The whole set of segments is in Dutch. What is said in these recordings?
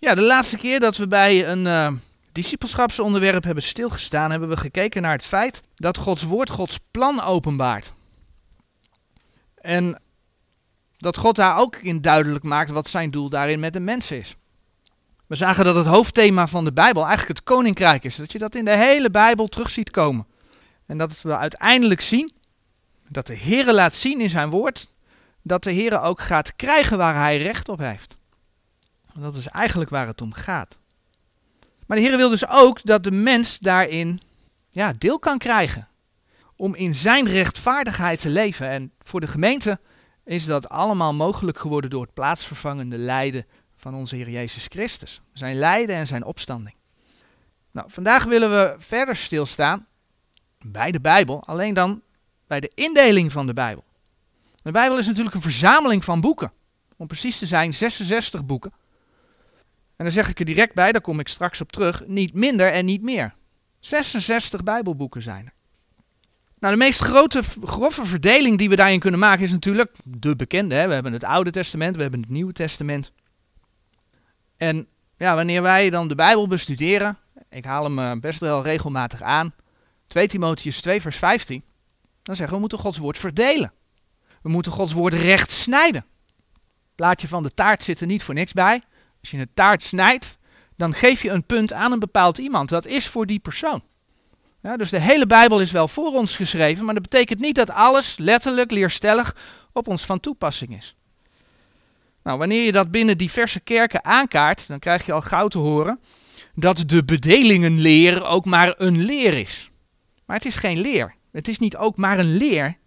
Ja, de laatste keer dat we bij een uh, discipelschapsonderwerp hebben stilgestaan, hebben we gekeken naar het feit dat Gods woord Gods plan openbaart. En dat God daar ook in duidelijk maakt wat zijn doel daarin met de mens is. We zagen dat het hoofdthema van de Bijbel eigenlijk het koninkrijk is. Dat je dat in de hele Bijbel terug ziet komen. En dat we uiteindelijk zien dat de Heer laat zien in zijn woord dat de Heer ook gaat krijgen waar hij recht op heeft. Dat is eigenlijk waar het om gaat. Maar de Heer wil dus ook dat de mens daarin ja, deel kan krijgen. Om in zijn rechtvaardigheid te leven. En voor de gemeente is dat allemaal mogelijk geworden door het plaatsvervangende lijden van onze Heer Jezus Christus. Zijn lijden en zijn opstanding. Nou, vandaag willen we verder stilstaan bij de Bijbel, alleen dan bij de indeling van de Bijbel. De Bijbel is natuurlijk een verzameling van boeken. Om precies te zijn, 66 boeken. En dan zeg ik er direct bij, daar kom ik straks op terug, niet minder en niet meer. 66 Bijbelboeken zijn er. Nou, de meest grote, grove verdeling die we daarin kunnen maken is natuurlijk de bekende. Hè? We hebben het Oude Testament, we hebben het Nieuwe Testament. En ja, wanneer wij dan de Bijbel bestuderen, ik haal hem eh, best wel regelmatig aan, 2 Timotheus 2 vers 15, dan zeggen we, we moeten Gods woord verdelen. We moeten Gods woord recht snijden. Het plaatje van de taart zit er niet voor niks bij. Als je een taart snijdt, dan geef je een punt aan een bepaald iemand. Dat is voor die persoon. Ja, dus de hele Bijbel is wel voor ons geschreven, maar dat betekent niet dat alles letterlijk, leerstellig op ons van toepassing is. Nou, wanneer je dat binnen diverse kerken aankaart, dan krijg je al gauw te horen dat de bedelingenleer ook maar een leer is. Maar het is geen leer. Het is niet ook maar een leer.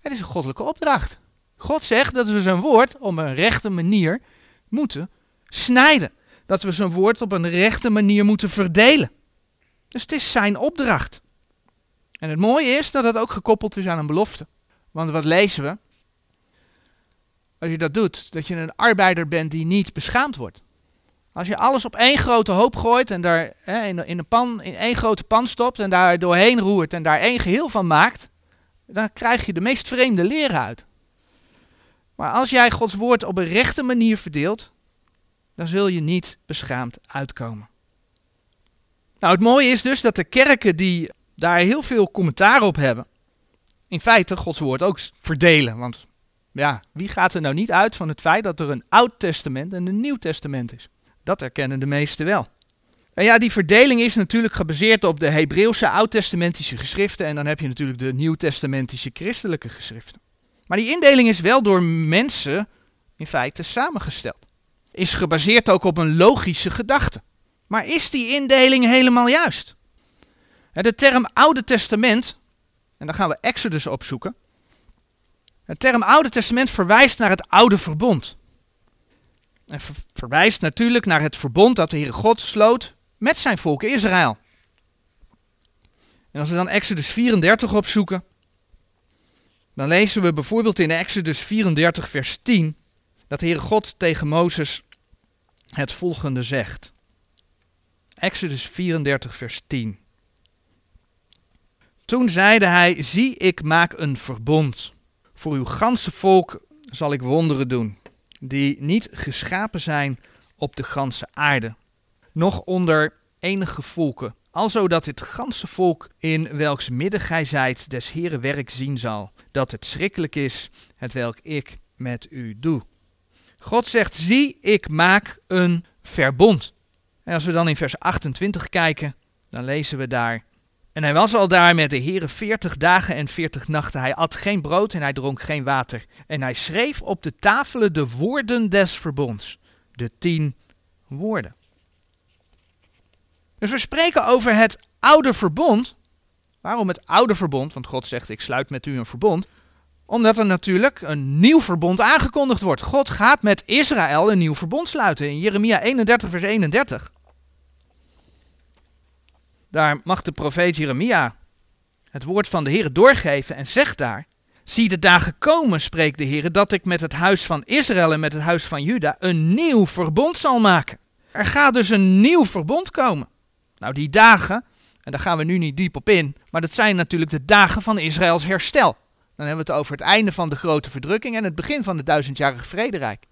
Het is een goddelijke opdracht. God zegt dat we zijn woord op een rechte manier moeten snijden. Dat we zijn woord op een rechte manier moeten verdelen. Dus het is zijn opdracht. En het mooie is dat het ook gekoppeld is aan een belofte. Want wat lezen we? Als je dat doet, dat je een arbeider bent die niet beschaamd wordt. Als je alles op één grote hoop gooit en daar hè, in, een pan, in één grote pan stopt en daar doorheen roert en daar één geheel van maakt, dan krijg je de meest vreemde leren uit. Maar als jij Gods woord op een rechte manier verdeelt, dan zul je niet beschaamd uitkomen. Nou, het mooie is dus dat de kerken die daar heel veel commentaar op hebben, in feite Gods woord ook verdelen. Want ja, wie gaat er nou niet uit van het feit dat er een Oud Testament en een Nieuw Testament is? Dat erkennen de meesten wel. En ja, die verdeling is natuurlijk gebaseerd op de Hebreeuwse oud-testamentische geschriften en dan heb je natuurlijk de nieuw-testamentische christelijke geschriften. Maar die indeling is wel door mensen in feite samengesteld. Is gebaseerd ook op een logische gedachte. Maar is die indeling helemaal juist? De term Oude Testament, en dan gaan we Exodus opzoeken. De term Oude Testament verwijst naar het Oude Verbond. En verwijst natuurlijk naar het verbond dat de Heere God sloot met zijn volk Israël. En als we dan Exodus 34 opzoeken, dan lezen we bijvoorbeeld in Exodus 34, vers 10, dat de Heere God tegen Mozes het volgende zegt. Exodus 34, vers 10. Toen zeide hij, zie ik maak een verbond. Voor uw ganse volk zal ik wonderen doen, die niet geschapen zijn op de ganse aarde nog onder enige volken, alzo dat het ganse volk in welks midden gij zijt des Heere werk zien zal, dat het schrikkelijk is, het welk ik met u doe. God zegt, zie, ik maak een verbond. En als we dan in vers 28 kijken, dan lezen we daar, en hij was al daar met de Heere veertig dagen en veertig nachten. Hij at geen brood en hij dronk geen water. En hij schreef op de tafelen de woorden des verbonds. De tien woorden. Dus we spreken over het oude verbond. Waarom het oude verbond? Want God zegt: Ik sluit met u een verbond. Omdat er natuurlijk een nieuw verbond aangekondigd wordt. God gaat met Israël een nieuw verbond sluiten. In Jeremia 31, vers 31. Daar mag de profeet Jeremia het woord van de Heer doorgeven en zegt daar: Zie de dagen komen, spreekt de Heer, dat ik met het huis van Israël en met het huis van Juda een nieuw verbond zal maken. Er gaat dus een nieuw verbond komen. Nou, die dagen, en daar gaan we nu niet diep op in, maar dat zijn natuurlijk de dagen van Israëls herstel. Dan hebben we het over het einde van de grote verdrukking en het begin van het duizendjarige vrederijk.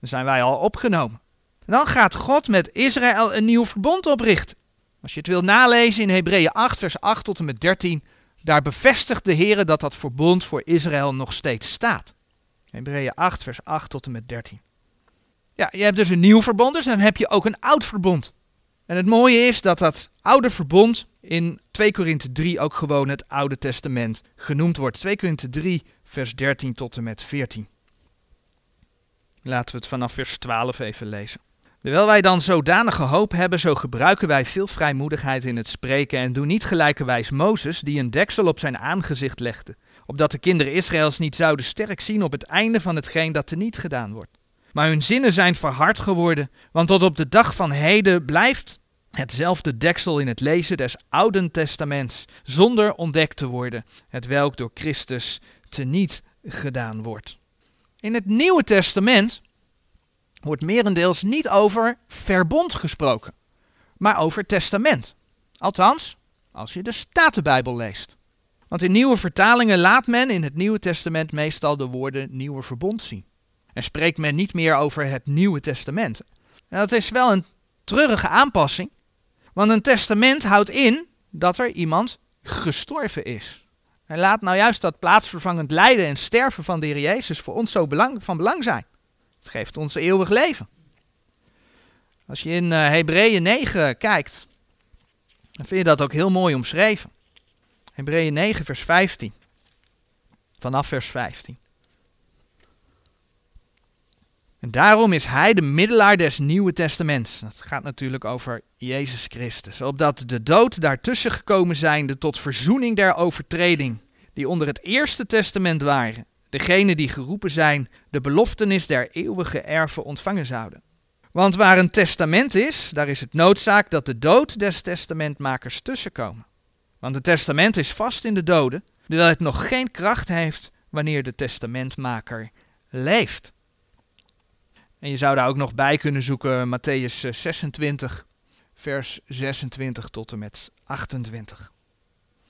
Dan zijn wij al opgenomen. En dan gaat God met Israël een nieuw verbond oprichten. Als je het wilt nalezen in Hebreeën 8, vers 8 tot en met 13, daar bevestigt de Heer dat dat verbond voor Israël nog steeds staat. Hebreeën 8, vers 8 tot en met 13. Ja, je hebt dus een nieuw verbond, dus dan heb je ook een oud verbond. En het mooie is dat dat oude verbond in 2 Korinthe 3 ook gewoon het Oude Testament genoemd wordt. 2 Korinthe 3, vers 13 tot en met 14. Laten we het vanaf vers 12 even lezen. Terwijl wij dan zodanige hoop hebben, zo gebruiken wij veel vrijmoedigheid in het spreken en doen niet gelijkerwijs Mozes, die een deksel op zijn aangezicht legde, opdat de kinderen Israëls niet zouden sterk zien op het einde van hetgeen dat er niet gedaan wordt. Maar hun zinnen zijn verhard geworden, want tot op de dag van heden blijft hetzelfde deksel in het lezen des Ouden Testaments, zonder ontdekt te worden, het welk door Christus teniet gedaan wordt. In het Nieuwe Testament wordt merendeels niet over verbond gesproken, maar over testament. Althans, als je de Statenbijbel leest. Want in nieuwe vertalingen laat men in het Nieuwe Testament meestal de woorden nieuwe verbond zien. En spreekt men niet meer over het Nieuwe Testament. En dat is wel een treurige aanpassing, want een testament houdt in dat er iemand gestorven is. En laat nou juist dat plaatsvervangend lijden en sterven van de Heer Jezus voor ons zo van belang zijn. Het geeft ons eeuwig leven. Als je in uh, Hebreeën 9 kijkt, dan vind je dat ook heel mooi omschreven. Hebreeën 9, vers 15. Vanaf vers 15. En daarom is hij de middelaar des Nieuwe Testaments. Dat gaat natuurlijk over Jezus Christus. Opdat de dood daartussen gekomen zijnde tot verzoening der overtreding, die onder het Eerste Testament waren, degene die geroepen zijn, de beloftenis der eeuwige erven ontvangen zouden. Want waar een testament is, daar is het noodzaak dat de dood des testamentmakers tussenkomen. Want het testament is vast in de doden, doordat het nog geen kracht heeft wanneer de testamentmaker leeft. En je zou daar ook nog bij kunnen zoeken Matthäus 26, vers 26 tot en met 28.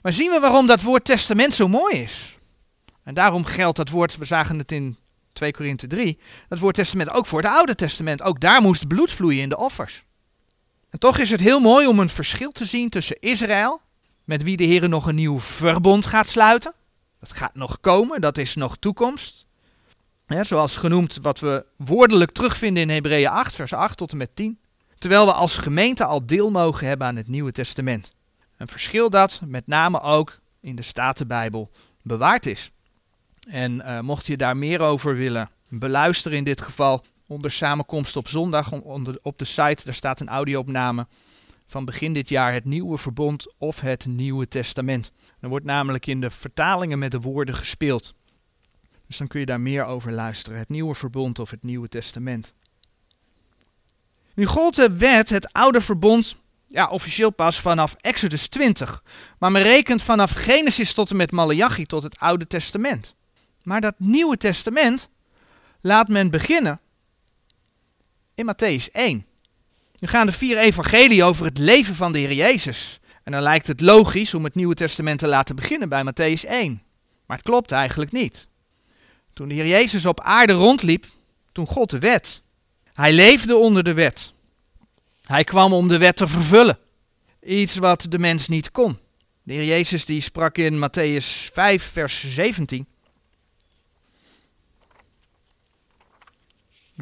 Maar zien we waarom dat woord testament zo mooi is? En daarom geldt dat woord, we zagen het in 2 Korinthe 3, dat woord testament ook voor het Oude Testament. Ook daar moest bloed vloeien in de offers. En toch is het heel mooi om een verschil te zien tussen Israël, met wie de Heer nog een nieuw verbond gaat sluiten. Dat gaat nog komen, dat is nog toekomst. Zoals genoemd wat we woordelijk terugvinden in Hebreeën 8, vers 8 tot en met 10. Terwijl we als gemeente al deel mogen hebben aan het Nieuwe Testament. Een verschil dat met name ook in de Statenbijbel bewaard is. En uh, mocht je daar meer over willen beluisteren in dit geval, onder samenkomst op zondag onder, op de site, daar staat een audio-opname van begin dit jaar het Nieuwe Verbond of het Nieuwe Testament. Er wordt namelijk in de vertalingen met de woorden gespeeld. Dus dan kun je daar meer over luisteren. Het Nieuwe Verbond of het Nieuwe Testament. Nu gold de wet het Oude Verbond ja, officieel pas vanaf Exodus 20. Maar men rekent vanaf Genesis tot en met Malachi tot het Oude Testament. Maar dat Nieuwe Testament laat men beginnen in Matthäus 1. Nu gaan de vier evangelieën over het leven van de Heer Jezus. En dan lijkt het logisch om het Nieuwe Testament te laten beginnen bij Matthäus 1. Maar het klopt eigenlijk niet. Toen de Heer Jezus op aarde rondliep, toen God de wet. Hij leefde onder de wet. Hij kwam om de wet te vervullen. Iets wat de mens niet kon. De Heer Jezus die sprak in Matthäus 5, vers 17.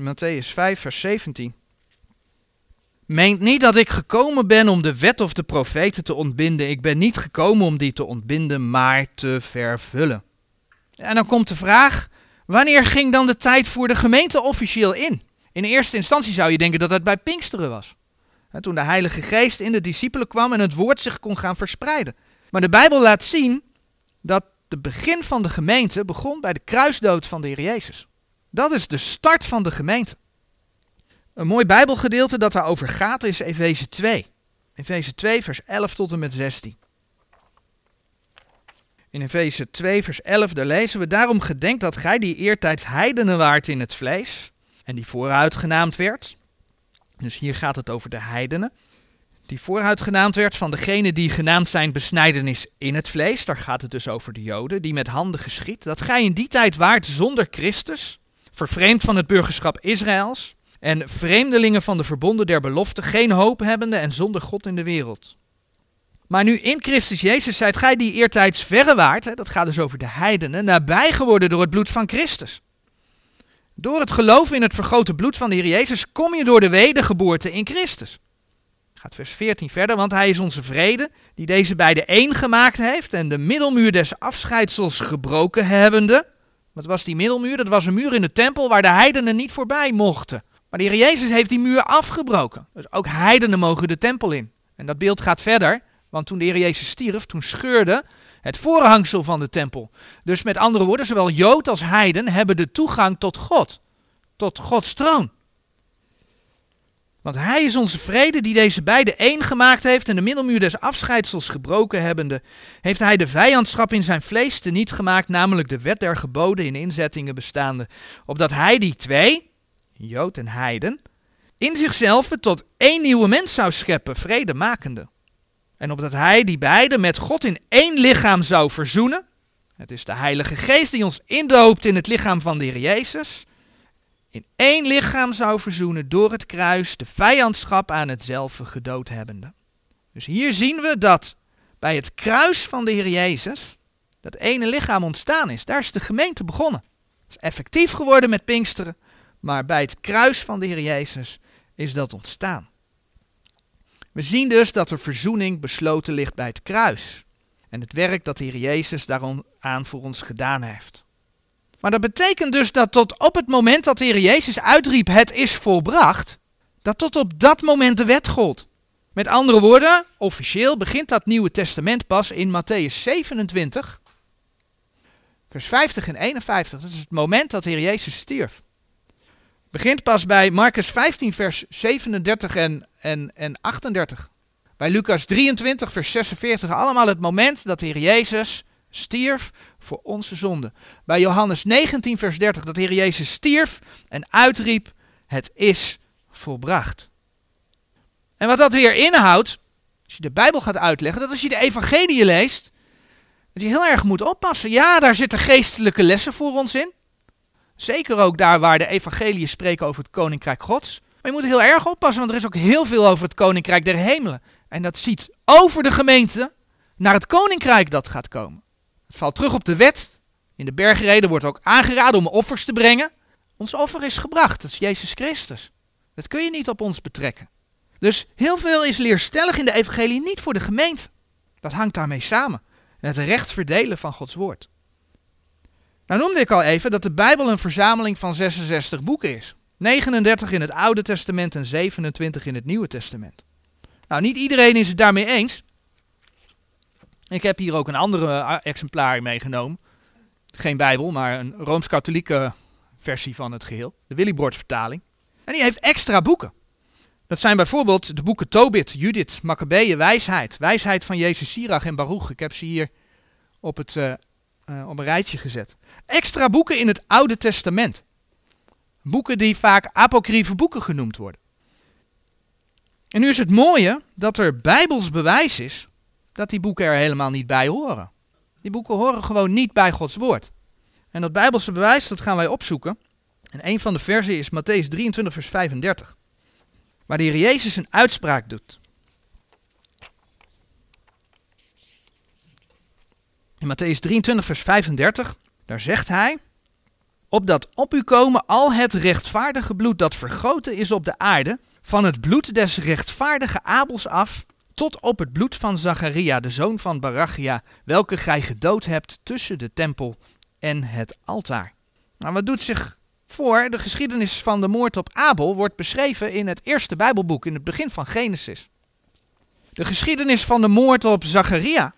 Matthäus 5, vers 17. Meent niet dat ik gekomen ben om de wet of de profeten te ontbinden. Ik ben niet gekomen om die te ontbinden, maar te vervullen. En dan komt de vraag, wanneer ging dan de tijd voor de gemeente officieel in? In eerste instantie zou je denken dat het bij Pinksteren was. Toen de Heilige Geest in de discipelen kwam en het woord zich kon gaan verspreiden. Maar de Bijbel laat zien dat de begin van de gemeente begon bij de kruisdood van de Heer Jezus. Dat is de start van de gemeente. Een mooi Bijbelgedeelte dat daarover gaat is Efeze 2. Efeze 2, vers 11 tot en met 16. In Efeze 2, vers 11, daar lezen we: Daarom gedenkt dat gij die eertijds heidenen waart in het vlees, en die vooruit genaamd werd. Dus hier gaat het over de heidenen. Die vooruit genaamd werd van degene die genaamd zijn besnijdenis in het vlees. Daar gaat het dus over de Joden, die met handen geschiet. Dat gij in die tijd waart zonder Christus vervreemd van het burgerschap Israëls en vreemdelingen van de verbonden der belofte, geen hoop hebbende en zonder God in de wereld. Maar nu in Christus Jezus zijt gij die eertijds verre waard, dat gaat dus over de heidenen, nabij geworden door het bloed van Christus. Door het geloof in het vergoten bloed van de Heer Jezus kom je door de wedergeboorte in Christus. Gaat vers 14 verder, want hij is onze vrede, die deze beide één gemaakt heeft en de middelmuur des afscheidsels gebroken hebbende. Wat was die middelmuur? Dat was een muur in de tempel waar de heidenen niet voorbij mochten. Maar de Heer Jezus heeft die muur afgebroken. Dus ook heidenen mogen de tempel in. En dat beeld gaat verder, want toen de Heer Jezus stierf, toen scheurde het voorhangsel van de tempel. Dus met andere woorden, zowel Jood als Heiden hebben de toegang tot God, tot Gods troon. Want hij is onze vrede die deze beide één gemaakt heeft en de middelmuur des afscheidsels gebroken hebbende, heeft hij de vijandschap in zijn vlees te niet gemaakt, namelijk de wet der geboden in inzettingen bestaande, opdat hij die twee, Jood en Heiden, in zichzelf tot één nieuwe mens zou scheppen, vrede makende. En opdat hij die beide met God in één lichaam zou verzoenen. Het is de Heilige Geest die ons indoopt in het lichaam van de Heer Jezus. In één lichaam zou verzoenen door het kruis de vijandschap aan hetzelfde gedood hebbende. Dus hier zien we dat bij het kruis van de Heer Jezus dat ene lichaam ontstaan is. Daar is de gemeente begonnen. Het is effectief geworden met Pinksteren, maar bij het kruis van de Heer Jezus is dat ontstaan. We zien dus dat er verzoening besloten ligt bij het kruis. En het werk dat de Heer Jezus daarom aan voor ons gedaan heeft. Maar dat betekent dus dat tot op het moment dat de Heer Jezus uitriep, het is volbracht, dat tot op dat moment de wet gold. Met andere woorden, officieel begint dat Nieuwe Testament pas in Matthäus 27, vers 50 en 51. Dat is het moment dat de Heer Jezus stierf begint pas bij Marcus 15, vers 37 en, en, en 38. Bij Lucas 23, vers 46, allemaal het moment dat de Heer Jezus stierf voor onze zonde. Bij Johannes 19, vers 30, dat de Heer Jezus stierf en uitriep, het is volbracht. En wat dat weer inhoudt, als je de Bijbel gaat uitleggen, dat als je de evangelie leest, dat je heel erg moet oppassen. Ja, daar zitten geestelijke lessen voor ons in. Zeker ook daar waar de evangeliën spreken over het koninkrijk gods. Maar je moet heel erg oppassen, want er is ook heel veel over het koninkrijk der hemelen. En dat ziet over de gemeente naar het koninkrijk dat gaat komen. Het valt terug op de wet. In de bergreden wordt ook aangeraden om offers te brengen. Ons offer is gebracht, dat is Jezus Christus. Dat kun je niet op ons betrekken. Dus heel veel is leerstellig in de evangelie niet voor de gemeente. Dat hangt daarmee samen. En het recht verdelen van Gods woord. Nou noemde ik al even dat de Bijbel een verzameling van 66 boeken is. 39 in het Oude Testament en 27 in het Nieuwe Testament. Nou, niet iedereen is het daarmee eens. Ik heb hier ook een andere eh, exemplaar meegenomen. Geen Bijbel, maar een rooms-katholieke versie van het geheel. De Willybord vertaling. En die heeft extra boeken. Dat zijn bijvoorbeeld de boeken Tobit, Judith, Maccabeeën, Wijsheid. Wijsheid van Jezus Sirach en Baruch. Ik heb ze hier op, het, uh, uh, op een rijtje gezet extra boeken in het Oude Testament. Boeken die vaak apocryfe boeken genoemd worden. En nu is het mooie dat er bijbels bewijs is dat die boeken er helemaal niet bij horen. Die boeken horen gewoon niet bij Gods woord. En dat bijbelse bewijs, dat gaan wij opzoeken. En een van de versen is Matthäus 23, vers 35. Waar de Heer Jezus een uitspraak doet. In Matthäus 23, vers 35 daar zegt hij, opdat op u komen al het rechtvaardige bloed dat vergoten is op de aarde, van het bloed des rechtvaardige Abels af, tot op het bloed van Zacharia, de zoon van Barachia, welke gij gedood hebt tussen de tempel en het altaar. Nou, wat doet zich voor? De geschiedenis van de moord op Abel wordt beschreven in het eerste Bijbelboek, in het begin van Genesis. De geschiedenis van de moord op Zacharia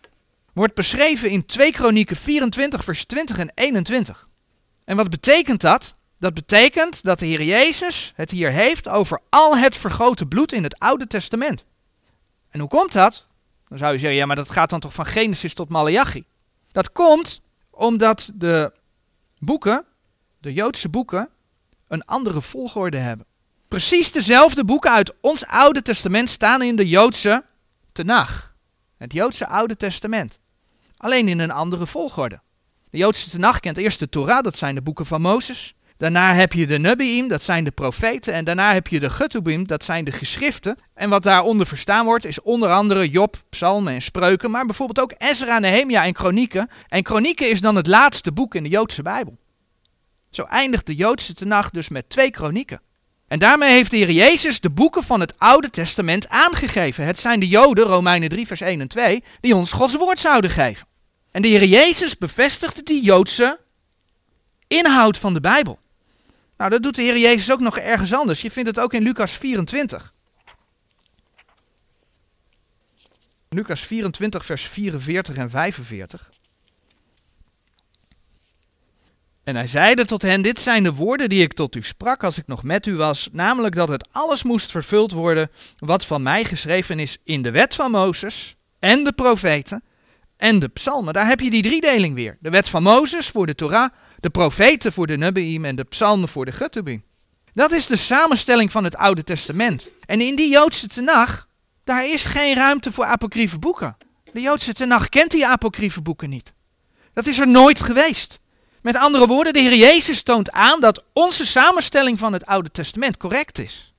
wordt beschreven in 2 Kronieken 24, vers 20 en 21. En wat betekent dat? Dat betekent dat de Heer Jezus het hier heeft over al het vergoten bloed in het Oude Testament. En hoe komt dat? Dan zou je zeggen, ja, maar dat gaat dan toch van Genesis tot Malachi. Dat komt omdat de boeken, de Joodse boeken, een andere volgorde hebben. Precies dezelfde boeken uit ons Oude Testament staan in de Joodse Tenach, het Joodse Oude Testament alleen in een andere volgorde. De Joodse Tenach kent eerst de Torah, dat zijn de boeken van Mozes. Daarna heb je de Nebi'im, dat zijn de profeten. En daarna heb je de Getubim, dat zijn de geschriften. En wat daaronder verstaan wordt, is onder andere Job, Psalmen en Spreuken. Maar bijvoorbeeld ook Ezra, Nehemia en Kronieken. En Kronieken is dan het laatste boek in de Joodse Bijbel. Zo eindigt de Joodse Tenach dus met twee kronieken. En daarmee heeft de Heer Jezus de boeken van het Oude Testament aangegeven. Het zijn de Joden, Romeinen 3, vers 1 en 2, die ons Gods woord zouden geven. En de Heer Jezus bevestigde die Joodse inhoud van de Bijbel. Nou, dat doet de Heer Jezus ook nog ergens anders. Je vindt het ook in Lucas 24. Lucas 24, vers 44 en 45. En hij zeide tot hen, dit zijn de woorden die ik tot u sprak als ik nog met u was, namelijk dat het alles moest vervuld worden wat van mij geschreven is in de wet van Mozes en de profeten en de psalmen. Daar heb je die driedeling weer. De wet van Mozes voor de Torah, de profeten voor de Nebi'im en de psalmen voor de Getubim. Dat is de samenstelling van het Oude Testament. En in die Joodse Tenach, daar is geen ruimte voor apocryfe boeken. De Joodse Tenach kent die apocryfe boeken niet. Dat is er nooit geweest. Met andere woorden, de Heer Jezus toont aan dat onze samenstelling van het Oude Testament correct is.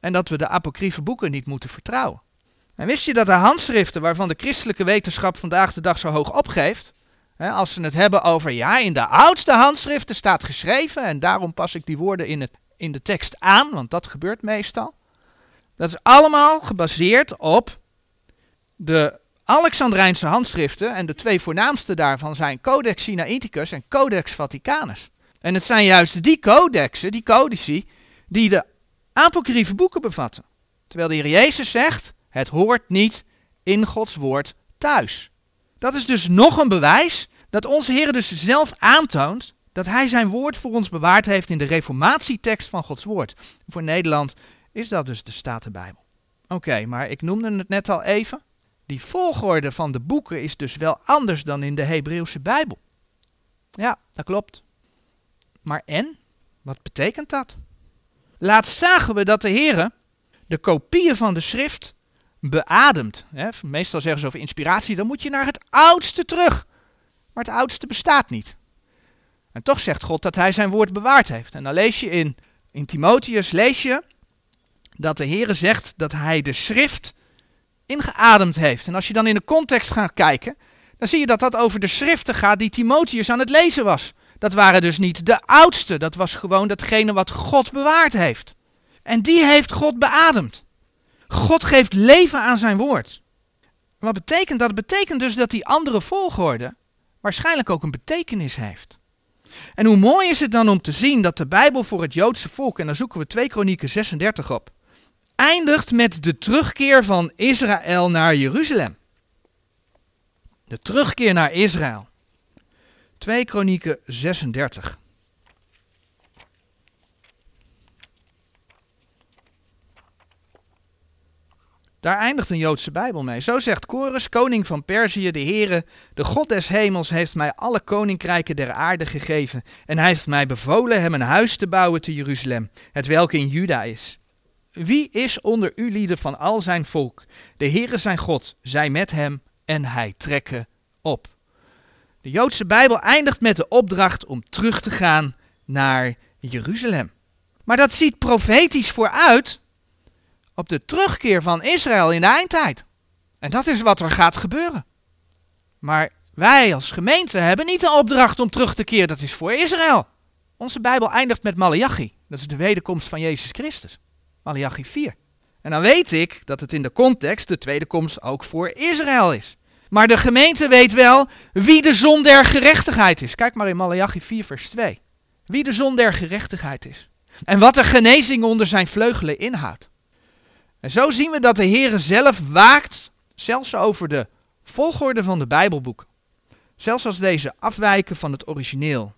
En dat we de apocryfe boeken niet moeten vertrouwen. En wist je dat de handschriften waarvan de christelijke wetenschap vandaag de dag zo hoog opgeeft, hè, als ze het hebben over, ja, in de oudste handschriften staat geschreven, en daarom pas ik die woorden in, het, in de tekst aan, want dat gebeurt meestal. Dat is allemaal gebaseerd op de Alexandrijnse handschriften, en de twee voornaamste daarvan zijn Codex Sinaiticus en Codex Vaticanus. En het zijn juist die codexen, die codici, die de apocryfe boeken bevatten. Terwijl de Heer Jezus zegt, het hoort niet in Gods woord thuis. Dat is dus nog een bewijs dat onze Heer dus zelf aantoont dat Hij zijn woord voor ons bewaard heeft in de reformatietekst van Gods woord. Voor Nederland is dat dus de Statenbijbel. Oké, maar ik noemde het net al even. Die volgorde van de boeken is dus wel anders dan in de Hebreeuwse Bijbel. Ja, dat klopt. Maar en? Wat betekent dat? Laatst zagen we dat de Heer de kopieën van de schrift beademt. Meestal zeggen ze over inspiratie, dan moet je naar het oudste terug. Maar het oudste bestaat niet. En toch zegt God dat hij zijn woord bewaard heeft. En dan lees je in, in Timotheus, lees je dat de Heer zegt dat hij de schrift ingeademd heeft. En als je dan in de context gaat kijken, dan zie je dat dat over de schriften gaat die Timotheus aan het lezen was. Dat waren dus niet de oudste, dat was gewoon datgene wat God bewaard heeft. En die heeft God beademd. God geeft leven aan zijn woord. Wat betekent dat? Het betekent dus dat die andere volgorde waarschijnlijk ook een betekenis heeft. En hoe mooi is het dan om te zien dat de Bijbel voor het Joodse volk, en dan zoeken we 2 Kronieken 36 op, eindigt met de terugkeer van Israël naar Jeruzalem. De terugkeer naar Israël. 2 Kronieken 36. Daar eindigt een Joodse Bijbel mee. Zo zegt Chorus, koning van Perzië, de Heere, de God des hemels heeft mij alle koninkrijken der aarde gegeven. En hij heeft mij bevolen hem een huis te bouwen te Jeruzalem, het welke in Juda is. Wie is onder u lieden van al zijn volk? De Heere zijn God, zij met hem en hij trekken op. De Joodse Bijbel eindigt met de opdracht om terug te gaan naar Jeruzalem. Maar dat ziet profetisch vooruit op de terugkeer van Israël in de eindtijd. En dat is wat er gaat gebeuren. Maar wij als gemeente hebben niet de opdracht om terug te keren, dat is voor Israël. Onze Bijbel eindigt met Malachi, dat is de wederkomst van Jezus Christus. Malachi 4. En dan weet ik dat het in de context de tweede komst ook voor Israël is. Maar de gemeente weet wel wie de zon der gerechtigheid is. Kijk maar in Malachi 4, vers 2. Wie de zon der gerechtigheid is. En wat de genezing onder zijn vleugelen inhoudt. En zo zien we dat de Heer zelf waakt, zelfs over de volgorde van de Bijbelboeken. Zelfs als deze afwijken van het origineel.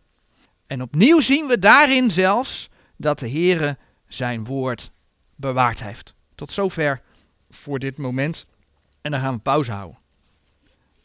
En opnieuw zien we daarin zelfs dat de Heer zijn woord bewaard heeft. Tot zover voor dit moment. En dan gaan we pauze houden.